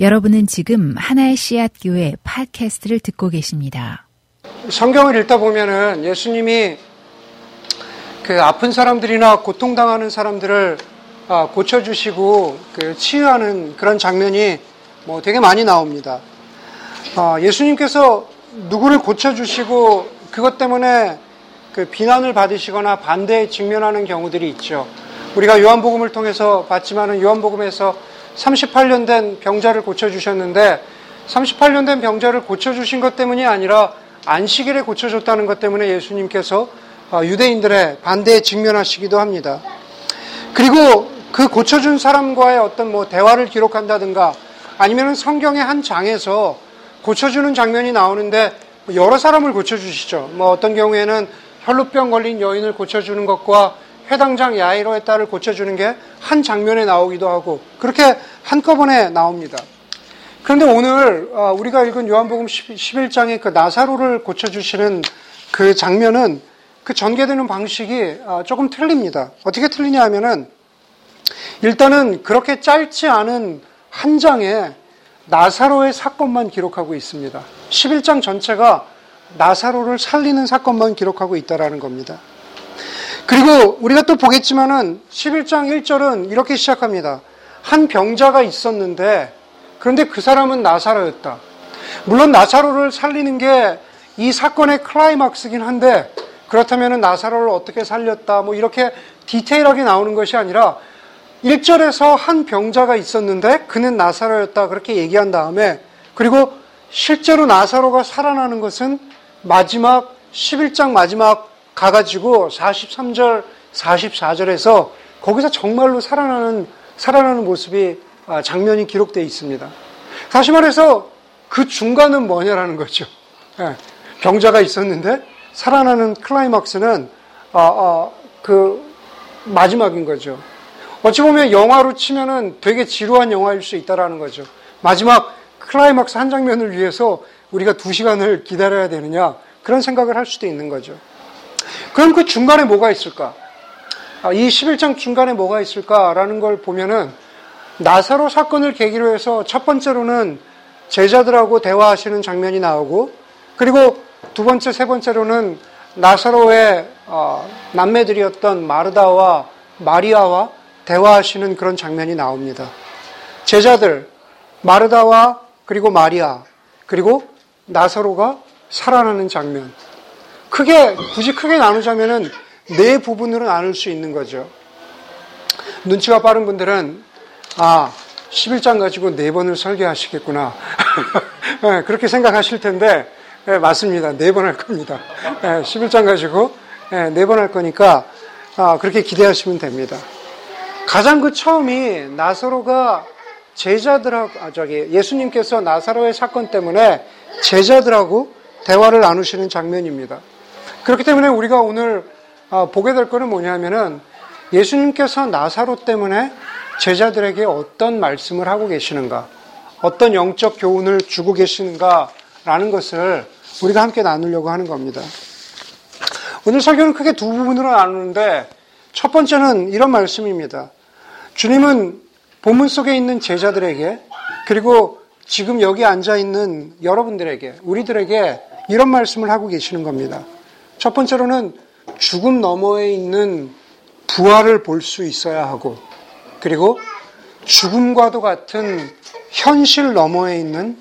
여러분은 지금 하나의 씨앗 교회 팟캐스트를 듣고 계십니다. 성경을 읽다 보면은 예수님이 그 아픈 사람들이나 고통당하는 사람들을 아, 고쳐주시고 그 치유하는 그런 장면이 뭐 되게 많이 나옵니다. 아, 예수님께서 누구를 고쳐주시고 그것 때문에 그 비난을 받으시거나 반대에 직면하는 경우들이 있죠. 우리가 요한복음을 통해서 봤지만은 요한복음에서 38년 된 병자를 고쳐주셨는데 38년 된 병자를 고쳐주신 것 때문이 아니라 안식일에 고쳐줬다는 것 때문에 예수님께서 아, 유대인들의 반대에 직면하시기도 합니다. 그리고 그 고쳐준 사람과의 어떤 뭐 대화를 기록한다든가 아니면 성경의 한 장에서 고쳐주는 장면이 나오는데 여러 사람을 고쳐주시죠. 뭐 어떤 경우에는 혈루병 걸린 여인을 고쳐주는 것과 해당장 야이로의 딸을 고쳐주는 게 한 장면에 나오기도 하고 그렇게 한꺼번에 나옵니다. 그런데 오늘 아, 우리가 읽은 요한복음 11장의 그 나사로를 고쳐주시는 그 장면은 그 전개되는 방식이 아, 조금 틀립니다. 어떻게 틀리냐 하면은 일단은 그렇게 짧지 않은 한 장에 나사로의 사건만 기록하고 있습니다. 11장 전체가 나사로를 살리는 사건만 기록하고 있다라는 겁니다. 그리고 우리가 또 보겠지만은 11장 1절은 이렇게 시작합니다. 한 병자가 있었는데 그런데 그 사람은 나사로였다. 물론 나사로를 살리는 게 이 사건의 클라이막스긴 한데 그렇다면 나사로를 어떻게 살렸다 뭐 이렇게 디테일하게 나오는 것이 아니라 1절에서 한 병자가 있었는데 그는 나사로였다 그렇게 얘기한 다음에 그리고 실제로 나사로가 살아나는 것은 마지막 11장 마지막 가가지고 43절, 44절에서 거기서 정말로 살아나는, 살아나는 모습이, 아, 장면이 기록되어 있습니다. 다시 말해서 그 중간은 뭐냐라는 거죠. 예, 병자가 있었는데 살아나는 클라이막스는, 아, 아, 그 마지막인 거죠. 어찌 보면 영화로 치면은 되게 지루한 영화일 수 있다라는 거죠. 마지막 클라이막스 한 장면을 위해서 우리가 두 시간을 기다려야 되느냐 그런 생각을 할 수도 있는 거죠. 그럼 그 중간에 뭐가 있을까? 아, 이 11장 중간에 뭐가 있을까라는 걸 보면은 나사로 사건을 계기로 해서 첫 번째로는 제자들하고 대화하시는 장면이 나오고 그리고 두 번째, 세 번째로는 나사로의 어, 남매들이었던 마르다와 마리아와 대화하시는 그런 장면이 나옵니다. 제자들, 마르다와 그리고 마리아, 그리고 나사로가 살아나는 장면. 크게, 굳이 크게 나누자면은 네 부분으로 나눌 수 있는 거죠. 눈치가 빠른 분들은, 아, 11장 가지고 네 번을 설계하시겠구나. 네, 그렇게 생각하실 텐데, 네, 맞습니다. 네 번 할 겁니다. 네, 11장 가지고 네 번 할 거니까, 아, 그렇게 기대하시면 됩니다. 가장 그 처음이 나사로가 제자들하고, 아, 저기, 예수님께서 나사로의 사건 때문에 제자들하고 대화를 나누시는 장면입니다. 그렇기 때문에 우리가 오늘 아, 보게 될 것은 뭐냐면은 예수님께서 나사로 때문에 제자들에게 어떤 말씀을 하고 계시는가, 어떤 영적 교훈을 주고 계시는가라는 것을 우리가 함께 나누려고 하는 겁니다. 오늘 설교는 크게 두 부분으로 나누는데 첫 번째는 이런 말씀입니다. 주님은 본문 속에 있는 제자들에게 그리고 지금 여기 앉아 있는 여러분들에게 우리들에게 이런 말씀을 하고 계시는 겁니다. 첫 번째로는 죽음 너머에 있는 부활을 볼 수 있어야 하고, 그리고 죽음과도 같은 현실 너머에 있는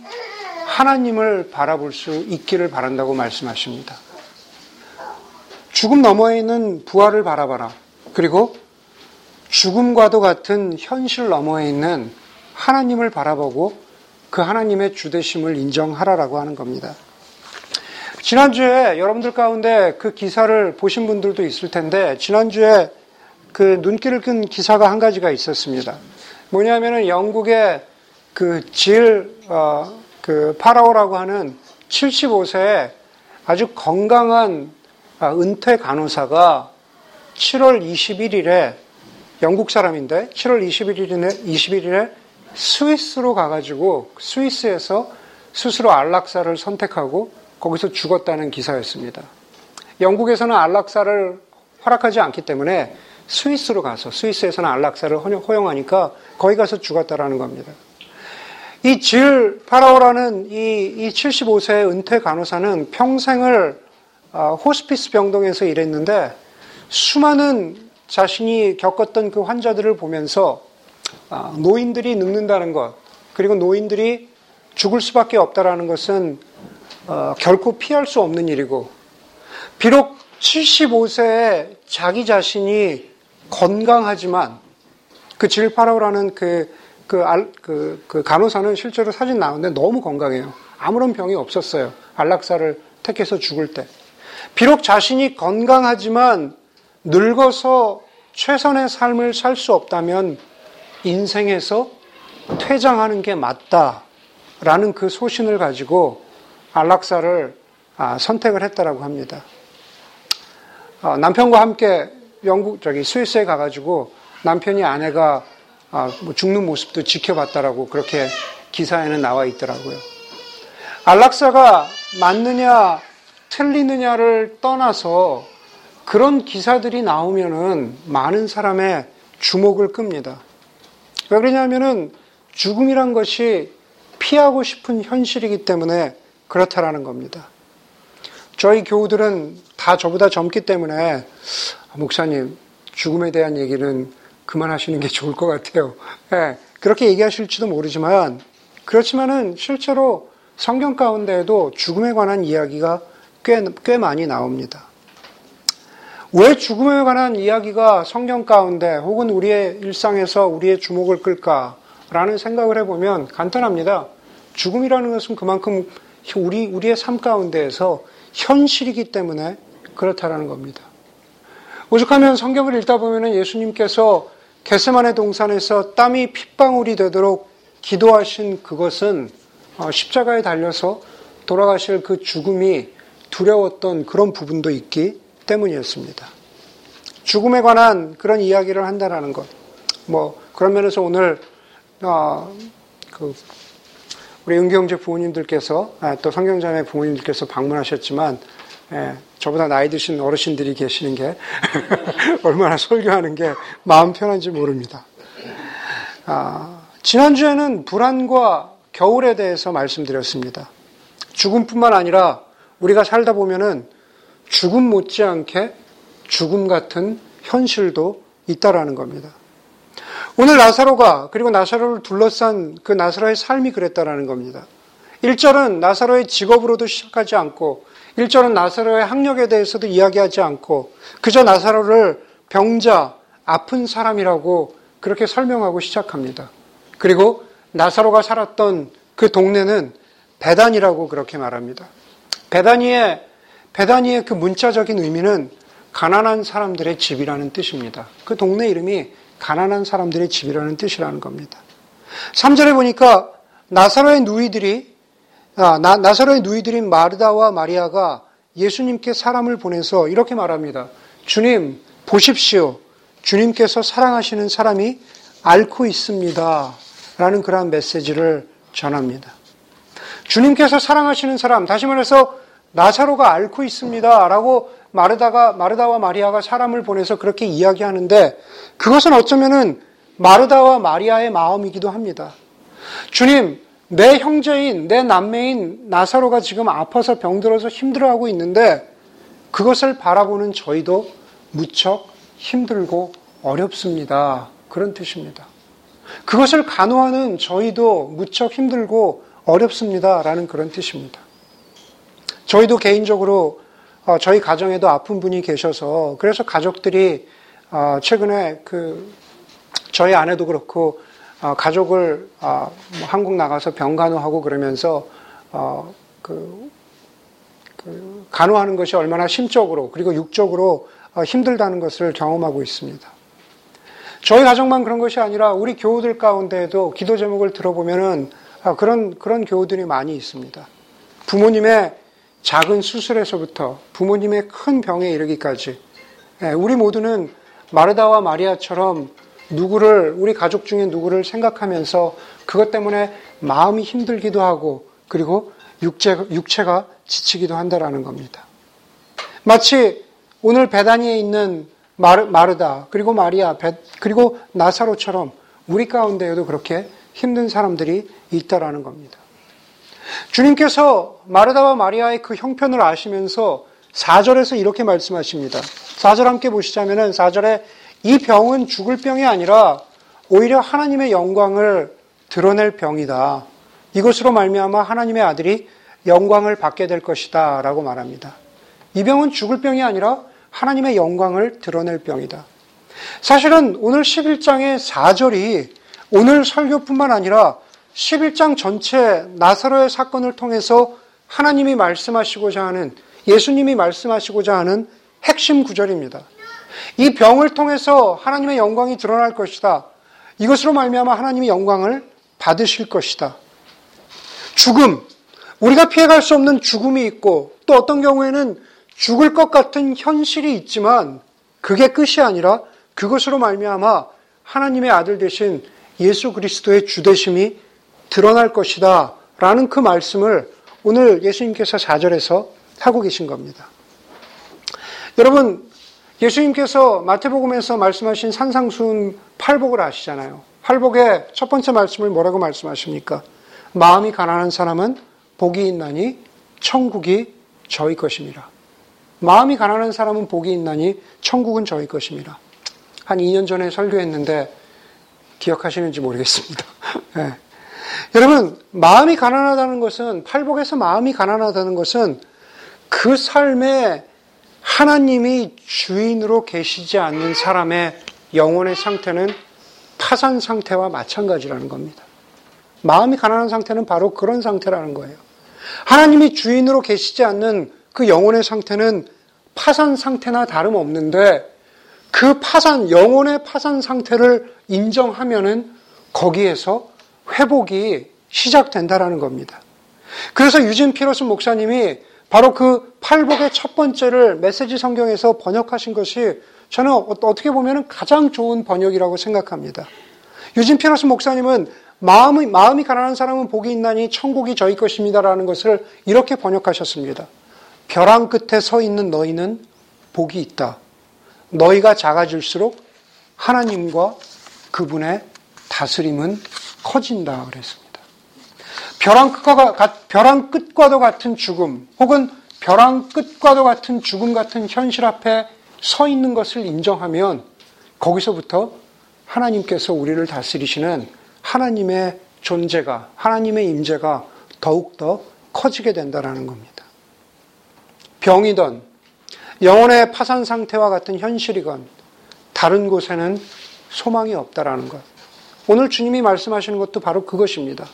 하나님을 바라볼 수 있기를 바란다고 말씀하십니다. 죽음 너머에 있는 부활을 바라봐라. 그리고 죽음과도 같은 현실 너머에 있는 하나님을 바라보고 그 하나님의 주대심을 인정하라라고 하는 겁니다. 지난주에 여러분들 가운데 그 기사를 보신 분들도 있을 텐데, 지난주에 그 눈길을 끈 기사가 한 가지가 있었습니다. 뭐냐면은 영국의 그 질, 어, 그 파라오라고 하는 75세의 아주 건강한 아, 은퇴 간호사가 7월 21일에 영국 사람인데 7월 21일에, 21일에 스위스로 가가지고 스위스에서 스스로 안락사를 선택하고 거기서 죽었다는 기사였습니다. 영국에서는 안락사를 허락하지 않기 때문에 스위스로 가서 스위스에서는 안락사를 허용하니까 거기 가서 죽었다라는 겁니다. 이 질 파라오라는 이, 이 75세의 은퇴 간호사는 평생을 어, 호스피스 병동에서 일했는데 수많은 자신이 겪었던 그 환자들을 보면서 아, 노인들이 늙는다는 것, 그리고 노인들이 죽을 수밖에 없다라는 것은 어, 결코 피할 수 없는 일이고, 비록 75세에 자기 자신이 건강하지만 그 질파라오라는 그, 그, 알, 그, 그 간호사는 실제로 사진 나오는데 너무 건강해요. 아무런 병이 없었어요. 안락사를 택해서 죽을 때. 비록 자신이 건강하지만 늙어서 최선의 삶을 살 수 없다면 인생에서 퇴장하는 게 맞다라는 그 소신을 가지고 안락사를 아, 선택을 했다라고 합니다. 아, 남편과 함께 영국 저기 스위스에 가가지고 남편이 아내가 아, 뭐 죽는 모습도 지켜봤다라고 그렇게 기사에는 나와 있더라고요. 안락사가 맞느냐 틀리느냐를 떠나서 그런 기사들이 나오면은 많은 사람의 주목을 끕니다. 왜 그러냐면은 죽음이란 것이 피하고 싶은 현실이기 때문에 그렇다라는 겁니다. 저희 교우들은 다 저보다 젊기 때문에 아, 목사님 죽음에 대한 얘기는 그만하시는 게 좋을 것 같아요. 네, 그렇게 얘기하실지도 모르지만 그렇지만은 실제로 성경 가운데에도 죽음에 관한 이야기가 꽤, 꽤 많이 나옵니다. 왜 죽음에 관한 이야기가 성경 가운데 혹은 우리의 일상에서 우리의 주목을 끌까라는 생각을 해보면 간단합니다. 죽음이라는 것은 그만큼 우리, 우리의 삶 가운데에서 현실이기 때문에 그렇다라는 겁니다. 오죽하면 성경을 읽다 보면 예수님께서 개세만의 동산에서 땀이 핏방울이 되도록 기도하신 그것은 어, 십자가에 달려서 돌아가실 그 죽음이 두려웠던 그런 부분도 있기 때문이었습니다. 죽음에 관한 그런 이야기를 한다라는 것. 뭐 그런 면에서 오늘 어, 그 우리 은경제 부모님들께서 아, 또 성경자매 부모님들께서 방문하셨지만 예, 저보다 나이 드신 어르신들이 계시는 게 얼마나 설교하는 게 마음 편한지 모릅니다. 아, 지난주에는 불안과 겨울에 대해서 말씀드렸습니다. 죽음뿐만 아니라 우리가 살다 보면은 죽음 못지않게 죽음 같은 현실도 있다라는 겁니다. 오늘 나사로가 그리고 나사로를 둘러싼 그 나사로의 삶이 그랬다라는 겁니다. 1절은 나사로의 직업으로도 시작하지 않고 1절은 나사로의 학력에 대해서도 이야기하지 않고 그저 나사로를 병자, 아픈 사람이라고 그렇게 설명하고 시작합니다. 그리고 나사로가 살았던 그 동네는 배단이라고 그렇게 말합니다. 배단이의 베다니의 그 문자적인 의미는 가난한 사람들의 집이라는 뜻입니다. 그 동네 이름이 가난한 사람들의 집이라는 뜻이라는 겁니다. 3절에 보니까 나사로의 누이들이 아, 나, 나사로의 누이들인 마르다와 마리아가 예수님께 사람을 보내서 이렇게 말합니다. 주님 보십시오. 주님께서 사랑하시는 사람이 앓고 있습니다. 라는 그러한 메시지를 전합니다. 주님께서 사랑하시는 사람, 다시 말해서 나사로가 앓고 있습니다. 라고 마르다가, 마르다와 마리아가 사람을 보내서 그렇게 이야기하는데 그것은 어쩌면은 마르다와 마리아의 마음이기도 합니다. 주님, 내 형제인, 내 남매인 나사로가 지금 아파서 병들어서 힘들어하고 있는데 그것을 바라보는 저희도 무척 힘들고 어렵습니다. 그런 뜻입니다. 그것을 간호하는 저희도 무척 힘들고 어렵습니다. 라는 그런 뜻입니다. 저희도 개인적으로 어, 저희 가정에도 아픈 분이 계셔서 그래서 가족들이 어, 최근에 그 저희 아내도 그렇고 어, 가족을 뭐 한국 나가서 병간호하고 그러면서 그, 그 간호하는 것이 얼마나 심적으로 그리고 육적으로 힘들다는 것을 경험하고 있습니다. 저희 가정만 그런 것이 아니라 우리 교우들 가운데에도 기도 제목을 들어보면은 그런 그런 교우들이 많이 있습니다. 부모님의 작은 수술에서부터 부모님의 큰 병에 이르기까지 예, 우리 모두는 마르다와 마리아처럼 누구를 우리 가족 중에 누구를 생각하면서 그것 때문에 마음이 힘들기도 하고 그리고 육체, 육체가 지치기도 한다라는 겁니다. 마치 오늘 배단위에 있는 마르, 마르다 그리고 마리아 그리고 나사로처럼 우리 가운데에도 그렇게 힘든 사람들이 있다라는 겁니다. 주님께서 마르다와 마리아의 그 형편을 아시면서 4절에서 이렇게 말씀하십니다. 4절 함께 보시자면은 4절에 이 병은 죽을 병이 아니라 오히려 하나님의 영광을 드러낼 병이다. 이것으로 말미암아 하나님의 아들이 영광을 받게 될 것이다라고 말합니다. 이 병은 죽을 병이 아니라 하나님의 영광을 드러낼 병이다. 사실은 오늘 11장의 4절이 오늘 설교뿐만 아니라 11장 전체 나사로의 사건을 통해서 하나님이 말씀하시고자 하는 예수님이 말씀하시고자 하는 핵심 구절입니다. 이 병을 통해서 하나님의 영광이 드러날 것이다. 이것으로 말미암아 하나님이 영광을 받으실 것이다. 죽음, 우리가 피해갈 수 없는 죽음이 있고 또 어떤 경우에는 죽을 것 같은 현실이 있지만 그게 끝이 아니라 그것으로 말미암아 하나님의 아들 되신 예수 그리스도의 주되심이 드러날 것이다. 라는 그 말씀을 오늘 예수님께서 4절에서 하고 계신 겁니다. 여러분, 예수님께서 마태복음에서 말씀하신 산상순 팔복을 아시잖아요. 팔복의 첫 번째 말씀을 뭐라고 말씀하십니까? 마음이 가난한 사람은 복이 있나니 천국이 저희 것입니다. 마음이 가난한 사람은 복이 있나니 천국은 저희 것입니다. 한 2년 전에 설교했는데 기억하시는지 모르겠습니다. 네. 여러분, 마음이 가난하다는 것은, 팔복에서 마음이 가난하다는 것은 그 삶에 하나님이 주인으로 계시지 않는 사람의 영혼의 상태는 파산 상태와 마찬가지라는 겁니다. 마음이 가난한 상태는 바로 그런 상태라는 거예요. 하나님이 주인으로 계시지 않는 그 영혼의 상태는 파산 상태나 다름없는데 그 파산, 영혼의 파산 상태를 인정하면은 거기에서 회복이 시작된다라는 겁니다. 그래서 유진 피로스 목사님이 바로 그 팔복의 첫 번째를 메시지 성경에서 번역하신 것이 저는 어떻게 보면 가장 좋은 번역이라고 생각합니다. 유진 피로스 목사님은 마음이, 마음이 가난한 사람은 복이 있나니 천국이 저희 것입니다라는 것을 이렇게 번역하셨습니다. 벼랑 끝에 서 있는 너희는 복이 있다. 너희가 작아질수록 하나님과 그분의 다스림은 커진다 그랬습니다. 벼랑 끝과, 벼랑 끝과도 같은 죽음 혹은 벼랑 끝과도 같은 죽음 같은 현실 앞에 서 있는 것을 인정하면 거기서부터 하나님께서 우리를 다스리시는 하나님의 존재가 하나님의 임재가 더욱더 커지게 된다라는 겁니다. 병이던 영혼의 파산 상태와 같은 현실이건 다른 곳에는 소망이 없다라는 것. 오늘 주님이 말씀하시는 것도 바로 그것입니다.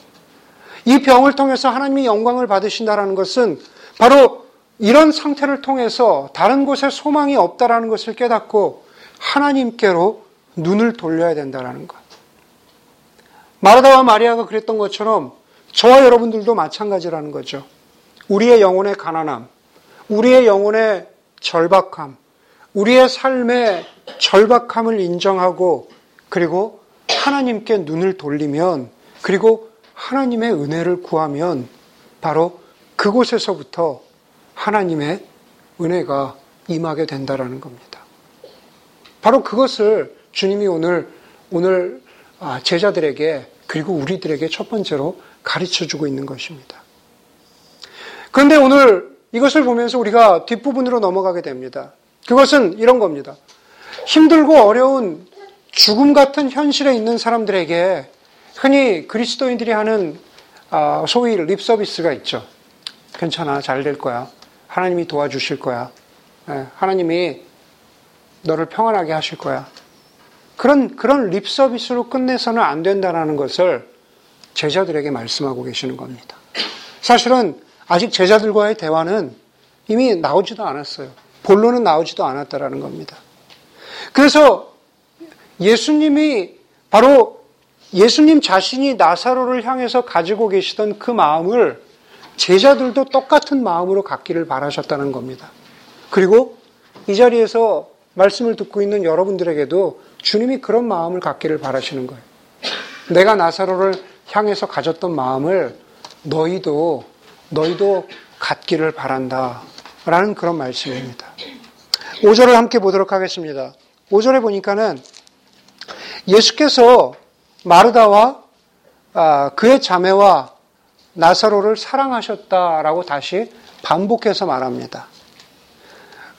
이 병을 통해서 하나님이 영광을 받으신다라는 것은 바로 이런 상태를 통해서 다른 곳에 소망이 없다라는 것을 깨닫고 하나님께로 눈을 돌려야 된다라는 것. 마르다와 마리아가 그랬던 것처럼 저와 여러분들도 마찬가지라는 거죠. 우리의 영혼의 가난함, 우리의 영혼의 절박함, 우리의 삶의 절박함을 인정하고 그리고 하나님께 눈을 돌리면 그리고 하나님의 은혜를 구하면 바로 그곳에서부터 하나님의 은혜가 임하게 된다라는 겁니다. 바로 그것을 주님이 오늘 오늘 아, 제자들에게 그리고 우리들에게 첫 번째로 가르쳐 주고 있는 것입니다. 그런데 오늘 이것을 보면서 우리가 뒷부분으로 넘어가게 됩니다. 그것은 이런 겁니다. 힘들고 어려운 죽음 같은 현실에 있는 사람들에게 흔히 그리스도인들이 하는 아, 소위 립 서비스가 있죠. 괜찮아, 잘 될 거야. 하나님이 도와주실 거야. 예, 하나님이 너를 평안하게 하실 거야. 그런 그런 립 서비스로 끝내서는 안 된다는 것을 제자들에게 말씀하고 계시는 겁니다. 사실은 아직 제자들과의 대화는 이미 나오지도 않았어요. 본론은 나오지도 않았다라는 겁니다. 그래서 예수님이 바로 예수님 자신이 나사로를 향해서 가지고 계시던 그 마음을 제자들도 똑같은 마음으로 갖기를 바라셨다는 겁니다. 그리고 이 자리에서 말씀을 듣고 있는 여러분들에게도 주님이 그런 마음을 갖기를 바라시는 거예요. 내가 나사로를 향해서 가졌던 마음을 너희도 너희도 갖기를 바란다. 라는 그런 말씀입니다. 5절을 함께 보도록 하겠습니다. 5절에 보니까는 예수께서 마르다와 아, 그의 자매와 나사로를 사랑하셨다라고 다시 반복해서 말합니다.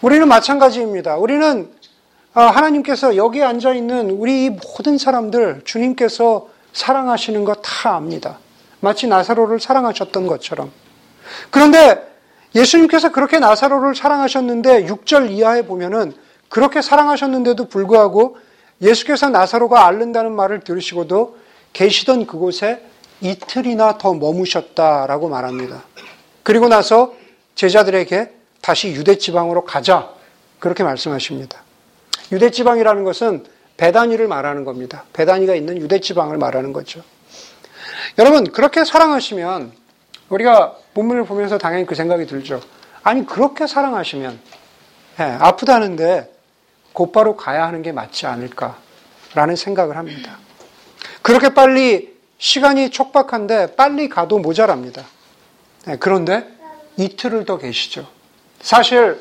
우리는 마찬가지입니다. 우리는 아, 하나님께서 여기 앉아 있는 우리 모든 사람들 주님께서 사랑하시는 거다 압니다. 마치 나사로를 사랑하셨던 것처럼. 그런데 예수님께서 그렇게 나사로를 사랑하셨는데 6절 이하에 보면은 그렇게 사랑하셨는데도 불구하고 예수께서 나사로가 앓는다는 말을 들으시고도 계시던 그곳에 이틀이나 더 머무셨다라고 말합니다. 그리고 나서 제자들에게 다시 유대 지방으로 가자 그렇게 말씀하십니다. 유대 지방이라는 것은 배단위를 말하는 겁니다. 배단위가 있는 유대 지방을 말하는 거죠. 여러분 그렇게 사랑하시면 우리가 본문을 보면서 당연히 그 생각이 들죠. 아니 그렇게 사랑하시면 예, 아프다는데 곧바로 가야 하는 게 맞지 않을까라는 생각을 합니다. 그렇게 빨리 시간이 촉박한데 빨리 가도 모자랍니다. 예, 그런데 이틀을 더 계시죠. 사실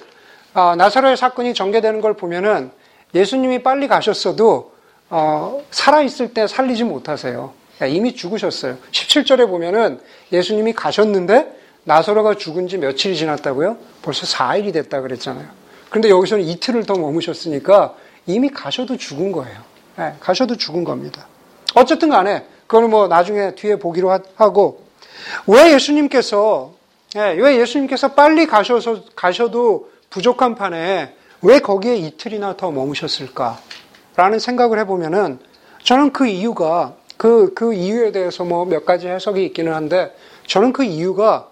어, 나사로의 사건이 전개되는 걸 보면은 예수님이 빨리 가셨어도 어, 살아 있을 때 살리지 못하세요. 이미 죽으셨어요. 17절에 보면은 예수님이 가셨는데 나사로가 죽은 지 며칠이 지났다고요? 벌써 4일이 됐다 그랬잖아요. 그런데 여기서는 이틀을 더 머무셨으니까 이미 가셔도 죽은 거예요. 네, 가셔도 죽은 겁니다. 어쨌든 간에 그거는 뭐 나중에 뒤에 보기로 하고 왜 예수님께서 네, 왜 예수님께서 빨리 가셔서 가셔도 부족한 판에 왜 거기에 이틀이나 더 머무셨을까라는 생각을 해보면은 저는 그 이유가 그, 그 이유에 대해서 뭐 몇 가지 해석이 있기는 한데 저는 그 이유가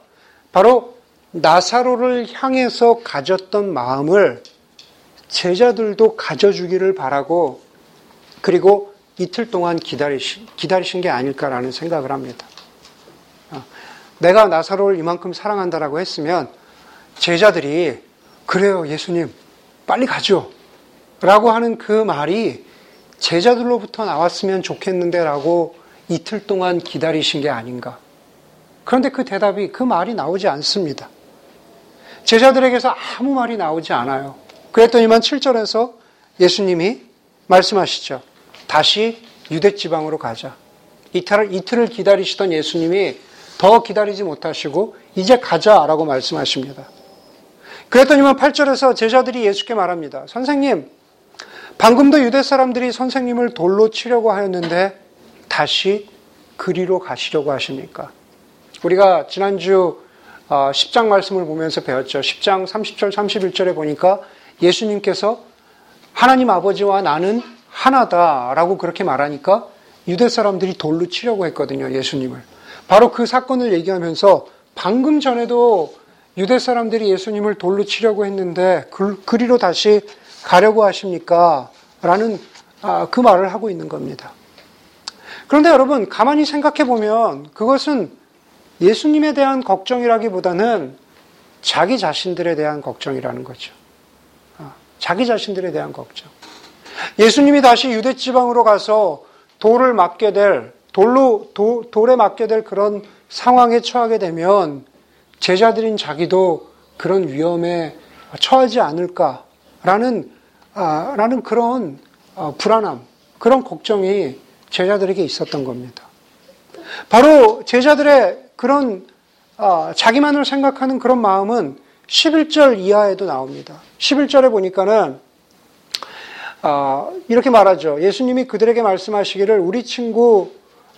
바로 나사로를 향해서 가졌던 마음을 제자들도 가져주기를 바라고 그리고 이틀 동안 기다리신, 기다리신 게 아닐까라는 생각을 합니다. 어, 내가 나사로를 이만큼 사랑한다라고 했으면 제자들이 그래요, 예수님, 빨리 가죠. 라고 하는 그 말이 제자들로부터 나왔으면 좋겠는데 라고 이틀 동안 기다리신 게 아닌가. 그런데 그 대답이, 그 말이 나오지 않습니다. 제자들에게서 아무 말이 나오지 않아요. 그랬더니만 7절에서 예수님이 말씀하시죠. 다시 유대 지방으로 가자. 이틀을, 이틀을 기다리시던 예수님이 더 기다리지 못하시고 이제 가자라고 말씀하십니다. 그랬더니만 8절에서 제자들이 예수께 말합니다. 선생님, 방금도 유대 사람들이 선생님을 돌로 치려고 하였는데 다시 그리로 가시려고 하십니까? 우리가 지난주 10장 어, 말씀을 보면서 배웠죠. 10장 30절, 31절에 보니까 예수님께서 하나님 아버지와 나는 하나다라고 그렇게 말하니까 유대 사람들이 돌로 치려고 했거든요. 예수님을. 바로 그 사건을 얘기하면서 방금 전에도 유대 사람들이 예수님을 돌로 치려고 했는데 그리로 다시 가려고 하십니까? 라는 아, 그 말을 하고 있는 겁니다. 그런데 여러분, 가만히 생각해 보면 그것은 예수님에 대한 걱정이라기보다는 자기 자신들에 대한 걱정이라는 거죠. 아, 자기 자신들에 대한 걱정. 예수님이 다시 유대 지방으로 가서 돌을 맞게 될, 돌로, 도, 돌에 맞게 될 그런 상황에 처하게 되면 제자들인 자기도 그런 위험에 처하지 않을까라는 아, 라는 그런 어, 불안함, 그런 걱정이 제자들에게 있었던 겁니다. 바로 제자들의 그런 아, 자기만을 생각하는 그런 마음은 11절 이하에도 나옵니다. 11절에 보니까는 아, 이렇게 말하죠. 예수님이 그들에게 말씀하시기를 우리 친구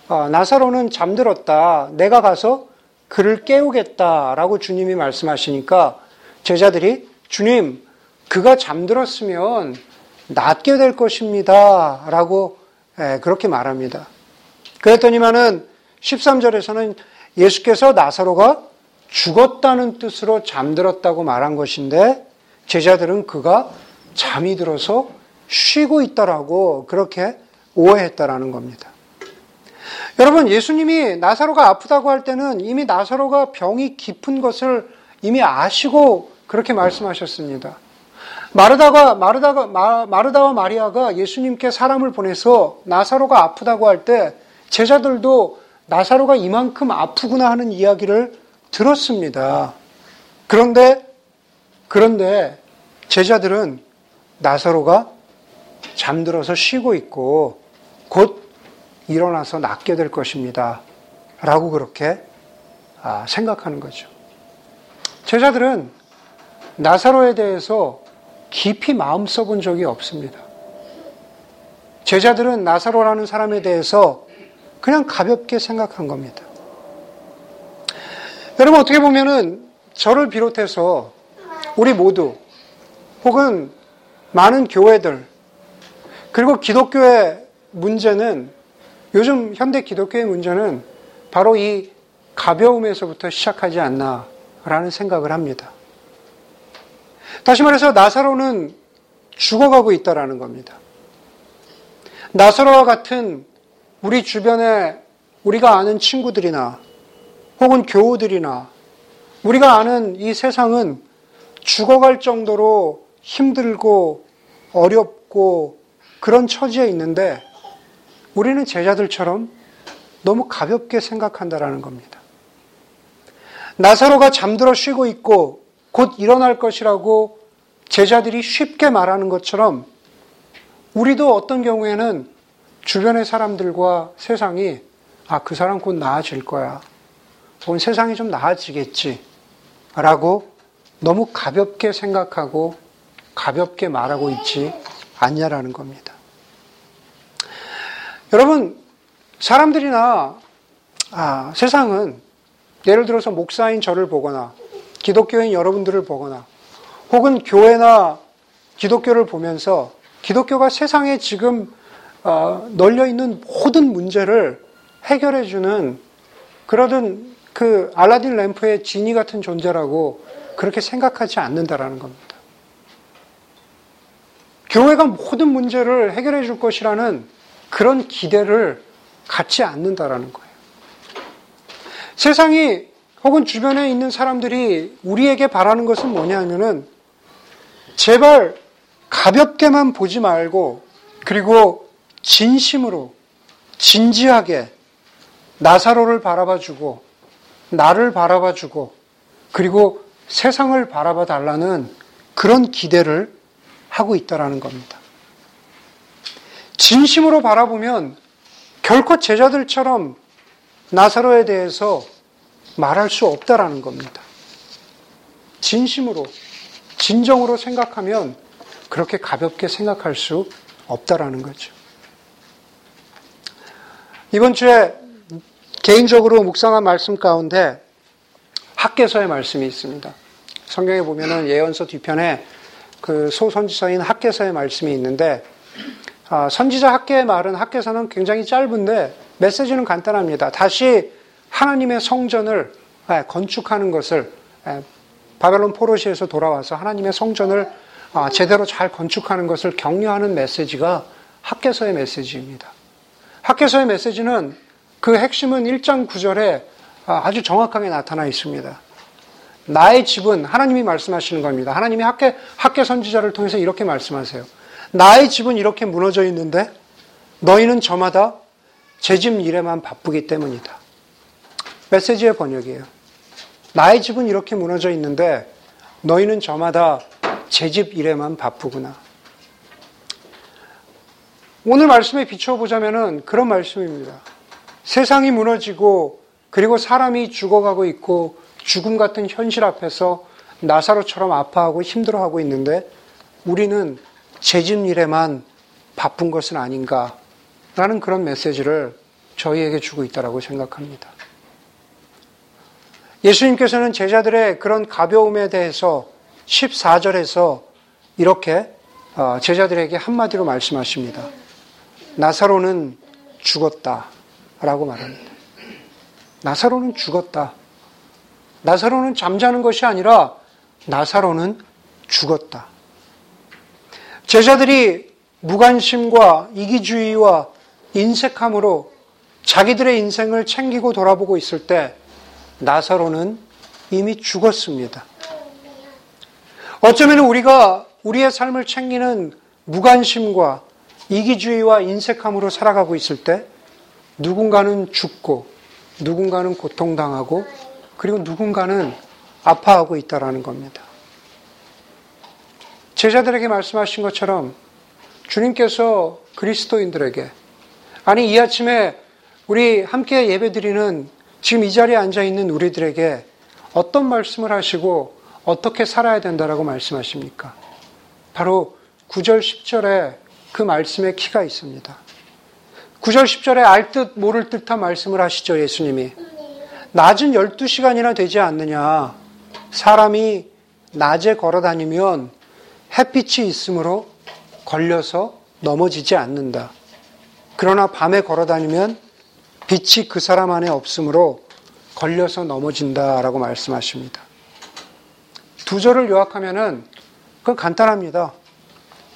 나사로는 잠들었다. 내가 가서 그를 깨우겠다라고 주님이 말씀하시니까 제자들이 주님 그가 잠들었으면 낫게 될 것입니다. 라고 예, 그렇게 말합니다. 그랬더니만은 13절에서는 예수께서 나사로가 죽었다는 뜻으로 잠들었다고 말한 것인데 제자들은 그가 잠이 들어서 쉬고 있다라고 그렇게 오해했다라는 겁니다. 여러분, 예수님이 나사로가 아프다고 할 때는 이미 나사로가 병이 깊은 것을 이미 아시고 그렇게 말씀하셨습니다. 마르다가 마르다가 마, 마르다와 마리아가 예수님께 사람을 보내서 나사로가 아프다고 할 때 제자들도 나사로가 이만큼 아프구나 하는 이야기를 들었습니다. 그런데 그런데 제자들은 나사로가 잠들어서 쉬고 있고 곧 일어나서 낫게 될 것입니다. 라고 그렇게 아, 생각하는 거죠. 제자들은 나사로에 대해서 깊이 마음 써본 적이 없습니다. 제자들은 나사로라는 사람에 대해서 그냥 가볍게 생각한 겁니다. 여러분 어떻게 보면은 저를 비롯해서 우리 모두 혹은 많은 교회들 그리고 기독교의 문제는 요즘 현대 기독교의 문제는 바로 이 가벼움에서부터 시작하지 않나라는 생각을 합니다. 다시 말해서 나사로는 죽어가고 있다라는 겁니다. 나사로와 같은 우리 주변에 우리가 아는 친구들이나 혹은 교우들이나 우리가 아는 이 세상은 죽어갈 정도로 힘들고 어렵고 그런 처지에 있는데 우리는 제자들처럼 너무 가볍게 생각한다라는 겁니다. 나사로가 잠들어 쉬고 있고 곧 일어날 것이라고 제자들이 쉽게 말하는 것처럼 우리도 어떤 경우에는 주변의 사람들과 세상이 아, 그 사람 곧 나아질 거야. 혹은 세상이 좀 나아지겠지. 라고 너무 가볍게 생각하고 가볍게 말하고 있지 않냐라는 겁니다. 여러분, 사람들이나 아, 세상은 예를 들어서 목사인 저를 보거나 기독교인 여러분들을 보거나 혹은 교회나 기독교를 보면서 기독교가 세상에 지금 어, 널려 있는 모든 문제를 해결해 주는 그러던 그 알라딘 램프의 지니 같은 존재라고 그렇게 생각하지 않는다라는 겁니다. 교회가 모든 문제를 해결해 줄 것이라는 그런 기대를 갖지 않는다라는 거예요. 세상이 혹은 주변에 있는 사람들이 우리에게 바라는 것은 뭐냐면은 제발 가볍게만 보지 말고 그리고 진심으로 진지하게 나사로를 바라봐주고 나를 바라봐주고 그리고 세상을 바라봐 달라는 그런 기대를 하고 있다라는 겁니다. 진심으로 바라보면 결코 제자들처럼 나사로에 대해서 말할 수 없다라는 겁니다. 진심으로, 진정으로 생각하면 그렇게 가볍게 생각할 수 없다라는 거죠. 이번 주에 개인적으로 묵상한 말씀 가운데 학계서의 말씀이 있습니다. 성경에 보면은 예언서 뒤편에 그 소선지서인 학계서의 말씀이 있는데 아, 선지자 학계의 말은 학계서는 굉장히 짧은데 메시지는 간단합니다. 다시 하나님의 성전을 예, 건축하는 것을 예, 바벨론 포로시에서 돌아와서 하나님의 성전을 아, 제대로 잘 건축하는 것을 격려하는 메시지가 학계서의 메시지입니다. 학계서의 메시지는 그 핵심은 1장 9절에 아, 아주 정확하게 나타나 있습니다. 나의 집은 하나님이 말씀하시는 겁니다. 하나님이 학계, 학계 선지자를 통해서 이렇게 말씀하세요. 나의 집은 이렇게 무너져 있는데 너희는 저마다 제 집 일에만 바쁘기 때문이다. 메시지의 번역이에요. 나의 집은 이렇게 무너져 있는데 너희는 저마다 제 집 일에만 바쁘구나. 오늘 말씀에 비춰보자면 그런 말씀입니다. 세상이 무너지고 그리고 사람이 죽어가고 있고 죽음 같은 현실 앞에서 나사로처럼 아파하고 힘들어하고 있는데 우리는 재집 일에만 바쁜 것은 아닌가라는 그런 메시지를 저희에게 주고 있다고 생각합니다. 예수님께서는 제자들의 그런 가벼움에 대해서 14절에서 이렇게 어, 제자들에게 한마디로 말씀하십니다. 나사로는 죽었다. 라고 말합니다. 나사로는 죽었다. 나사로는 잠자는 것이 아니라 나사로는 죽었다. 제자들이 무관심과 이기주의와 인색함으로 자기들의 인생을 챙기고 돌아보고 있을 때 나사로는 이미 죽었습니다. 어쩌면 우리가 우리의 삶을 챙기는 무관심과 이기주의와 인색함으로 살아가고 있을 때 누군가는 죽고 누군가는 고통당하고 그리고 누군가는 아파하고 있다라는 겁니다. 제자들에게 말씀하신 것처럼 주님께서 그리스도인들에게 아니 이 아침에 우리 함께 예배드리는 지금 이 자리에 앉아 있는 우리들에게 어떤 말씀을 하시고 어떻게 살아야 된다라고 말씀하십니까? 바로 9절, 10절에 그 말씀의 키가 있습니다. 9절, 10절에 알 듯 모를 듯한 말씀을 하시죠, 예수님이. 낮은 12시간이나 되지 않느냐. 사람이 낮에 걸어 다니면 햇빛이 있으므로 걸려서 넘어지지 않는다. 그러나 밤에 걸어 다니면 빛이 그 사람 안에 없으므로 걸려서 넘어진다라고 말씀하십니다. 두 절을 요약하면은 그건 간단합니다.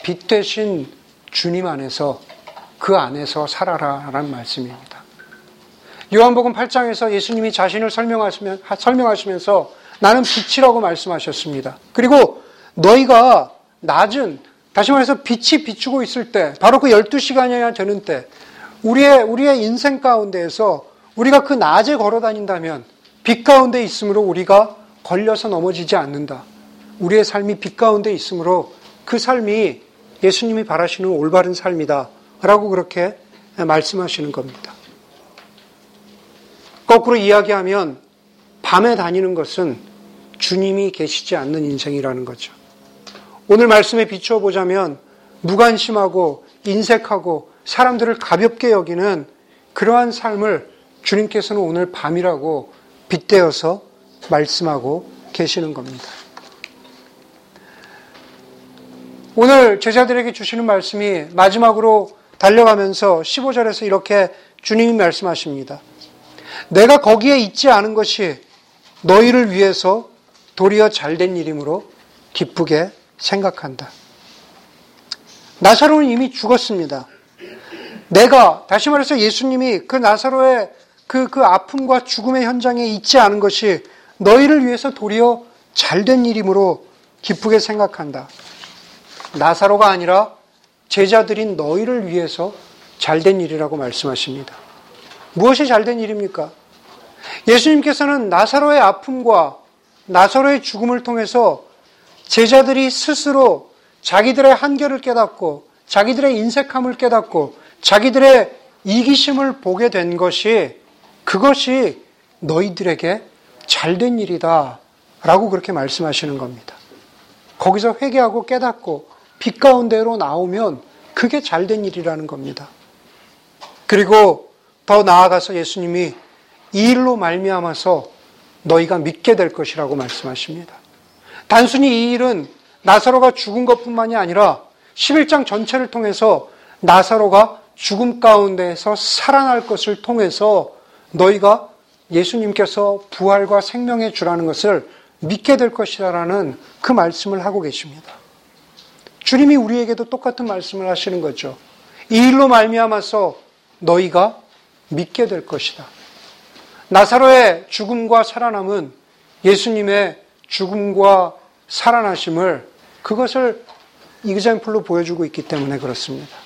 빛 대신 주님 안에서 그 안에서 살아라라는 말씀입니다. 요한복음 8장에서 예수님이 자신을 설명하시면, 설명하시면서 나는 빛이라고 말씀하셨습니다. 그리고 너희가 낮은, 다시 말해서 빛이 비추고 있을 때, 바로 그 12시간이나 되는 때, 우리의, 우리의 인생 가운데에서 우리가 그 낮에 걸어 다닌다면 빛 가운데 있으므로 우리가 걸려서 넘어지지 않는다. 우리의 삶이 빛 가운데 있으므로 그 삶이 예수님이 바라시는 올바른 삶이다. 라고 그렇게 말씀하시는 겁니다. 거꾸로 이야기하면 밤에 다니는 것은 주님이 계시지 않는 인생이라는 거죠. 오늘 말씀에 비추어 보자면 무관심하고 인색하고 사람들을 가볍게 여기는 그러한 삶을 주님께서는 오늘 밤이라고 빗대어서 말씀하고 계시는 겁니다. 오늘 제자들에게 주시는 말씀이 마지막으로 달려가면서 15절에서 이렇게 주님이 말씀하십니다. 내가 거기에 있지 않은 것이 너희를 위해서 도리어 잘된 일이므로 기쁘게 생각한다. 나사로는 이미 죽었습니다. 내가, 다시 말해서 예수님이 그 나사로의 그, 그 아픔과 죽음의 현장에 있지 않은 것이 너희를 위해서 도리어 잘된 일이므로 기쁘게 생각한다. 나사로가 아니라 제자들인 너희를 위해서 잘된 일이라고 말씀하십니다. 무엇이 잘된 일입니까? 예수님께서는 나사로의 아픔과 나사로의 죽음을 통해서 제자들이 스스로 자기들의 한계를 깨닫고 자기들의 인색함을 깨닫고 자기들의 이기심을 보게 된 것이 그것이 너희들에게 잘된 일이다. 라고 그렇게 말씀하시는 겁니다. 거기서 회개하고 깨닫고 빛 가운데로 나오면 그게 잘된 일이라는 겁니다. 그리고 더 나아가서 예수님이 이 일로 말미암아서 너희가 믿게 될 것이라고 말씀하십니다. 단순히 이 일은 나사로가 죽은 것뿐만이 아니라 11장 전체를 통해서 나사로가 죽음 가운데에서 살아날 것을 통해서 너희가 예수님께서 부활과 생명의 주라는 것을 믿게 될 것이라는 그 말씀을 하고 계십니다. 주님이 우리에게도 똑같은 말씀을 하시는 거죠. 이 일로 말미암아서 너희가 믿게 될 것이다. 나사로의 죽음과 살아남은 예수님의 죽음과 살아나심을 그것을 이그젠플로 보여주고 있기 때문에 그렇습니다.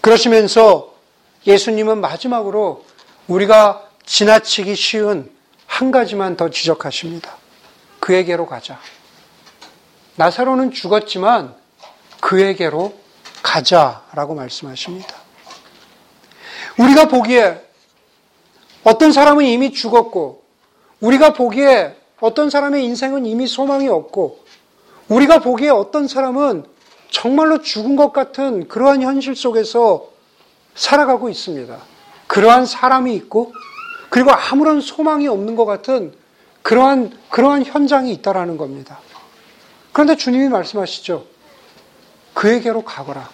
그러시면서 예수님은 마지막으로 우리가 지나치기 쉬운 한 가지만 더 지적하십니다. 그에게로 가자. 나사로는 죽었지만 그에게로 가자라고 말씀하십니다. 우리가 보기에 어떤 사람은 이미 죽었고, 우리가 보기에 어떤 사람의 인생은 이미 소망이 없고, 우리가 보기에 어떤 사람은 정말로 죽은 것 같은 그러한 현실 속에서 살아가고 있습니다. 그러한 사람이 있고 그리고 아무런 소망이 없는 것 같은 그러한 그러한 현장이 있다라는 겁니다. 그런데 주님이 말씀하시죠. 그에게로 가거라.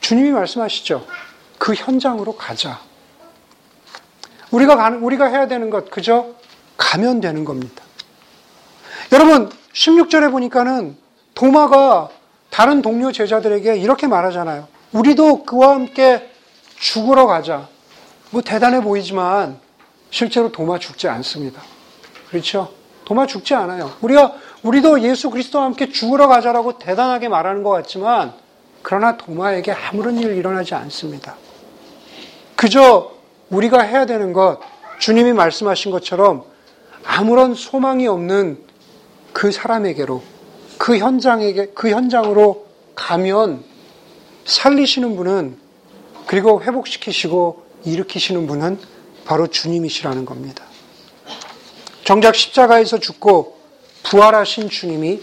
주님이 말씀하시죠. 그 현장으로 가자. 우리가 가는 우리가 해야 되는 것 그저 가면 되는 겁니다. 여러분 16절에 보니까는 도마가 다른 동료 제자들에게 이렇게 말하잖아요. 우리도 그와 함께 죽으러 가자. 뭐 대단해 보이지만 실제로 도마 죽지 않습니다. 그렇죠? 도마 죽지 않아요. 우리가 우리도 예수 그리스도와 함께 죽으러 가자라고 대단하게 말하는 것 같지만 그러나 도마에게 아무런 일 일어나지 않습니다. 그저 우리가 해야 되는 것 주님이 말씀하신 것처럼 아무런 소망이 없는 그 사람에게로 그 현장에게 그 현장으로 가면 살리시는 분은 그리고 회복시키시고 일으키시는 분은 바로 주님이시라는 겁니다. 정작 십자가에서 죽고 부활하신 주님이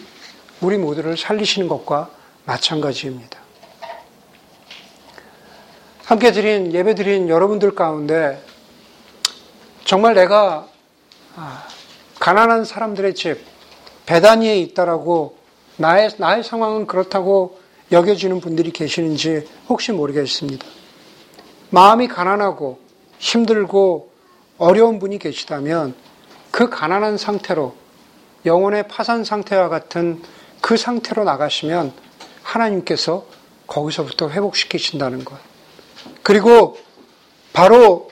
우리 모두를 살리시는 것과 마찬가지입니다. 함께 드린 예배 드린 여러분들 가운데 정말 내가 아, 가난한 사람들의 집 배단위에 있다라고 나의 나의 상황은 그렇다고 여겨지는 분들이 계시는지 혹시 모르겠습니다. 마음이 가난하고 힘들고 어려운 분이 계시다면 그 가난한 상태로 영혼의 파산 상태와 같은 그 상태로 나가시면 하나님께서 거기서부터 회복시키신다는 것. 그리고 바로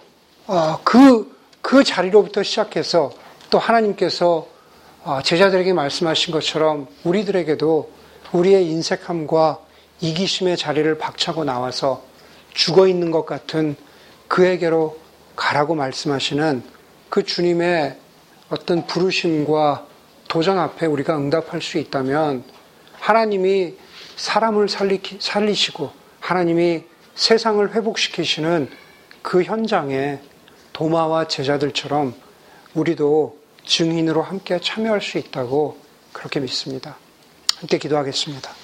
어, 그, 그 자리로부터 시작해서 또 하나님께서 어, 제자들에게 말씀하신 것처럼 우리들에게도 우리의 인색함과 이기심의 자리를 박차고 나와서 죽어 있는 것 같은 그에게로 가라고 말씀하시는 그 주님의 어떤 부르심과 도전 앞에 우리가 응답할 수 있다면 하나님이 사람을 살리, 살리시고 하나님이 세상을 회복시키시는 그 현장에 도마와 제자들처럼 우리도 증인으로 함께 참여할 수 있다고 그렇게 믿습니다. 함께 기도하겠습니다.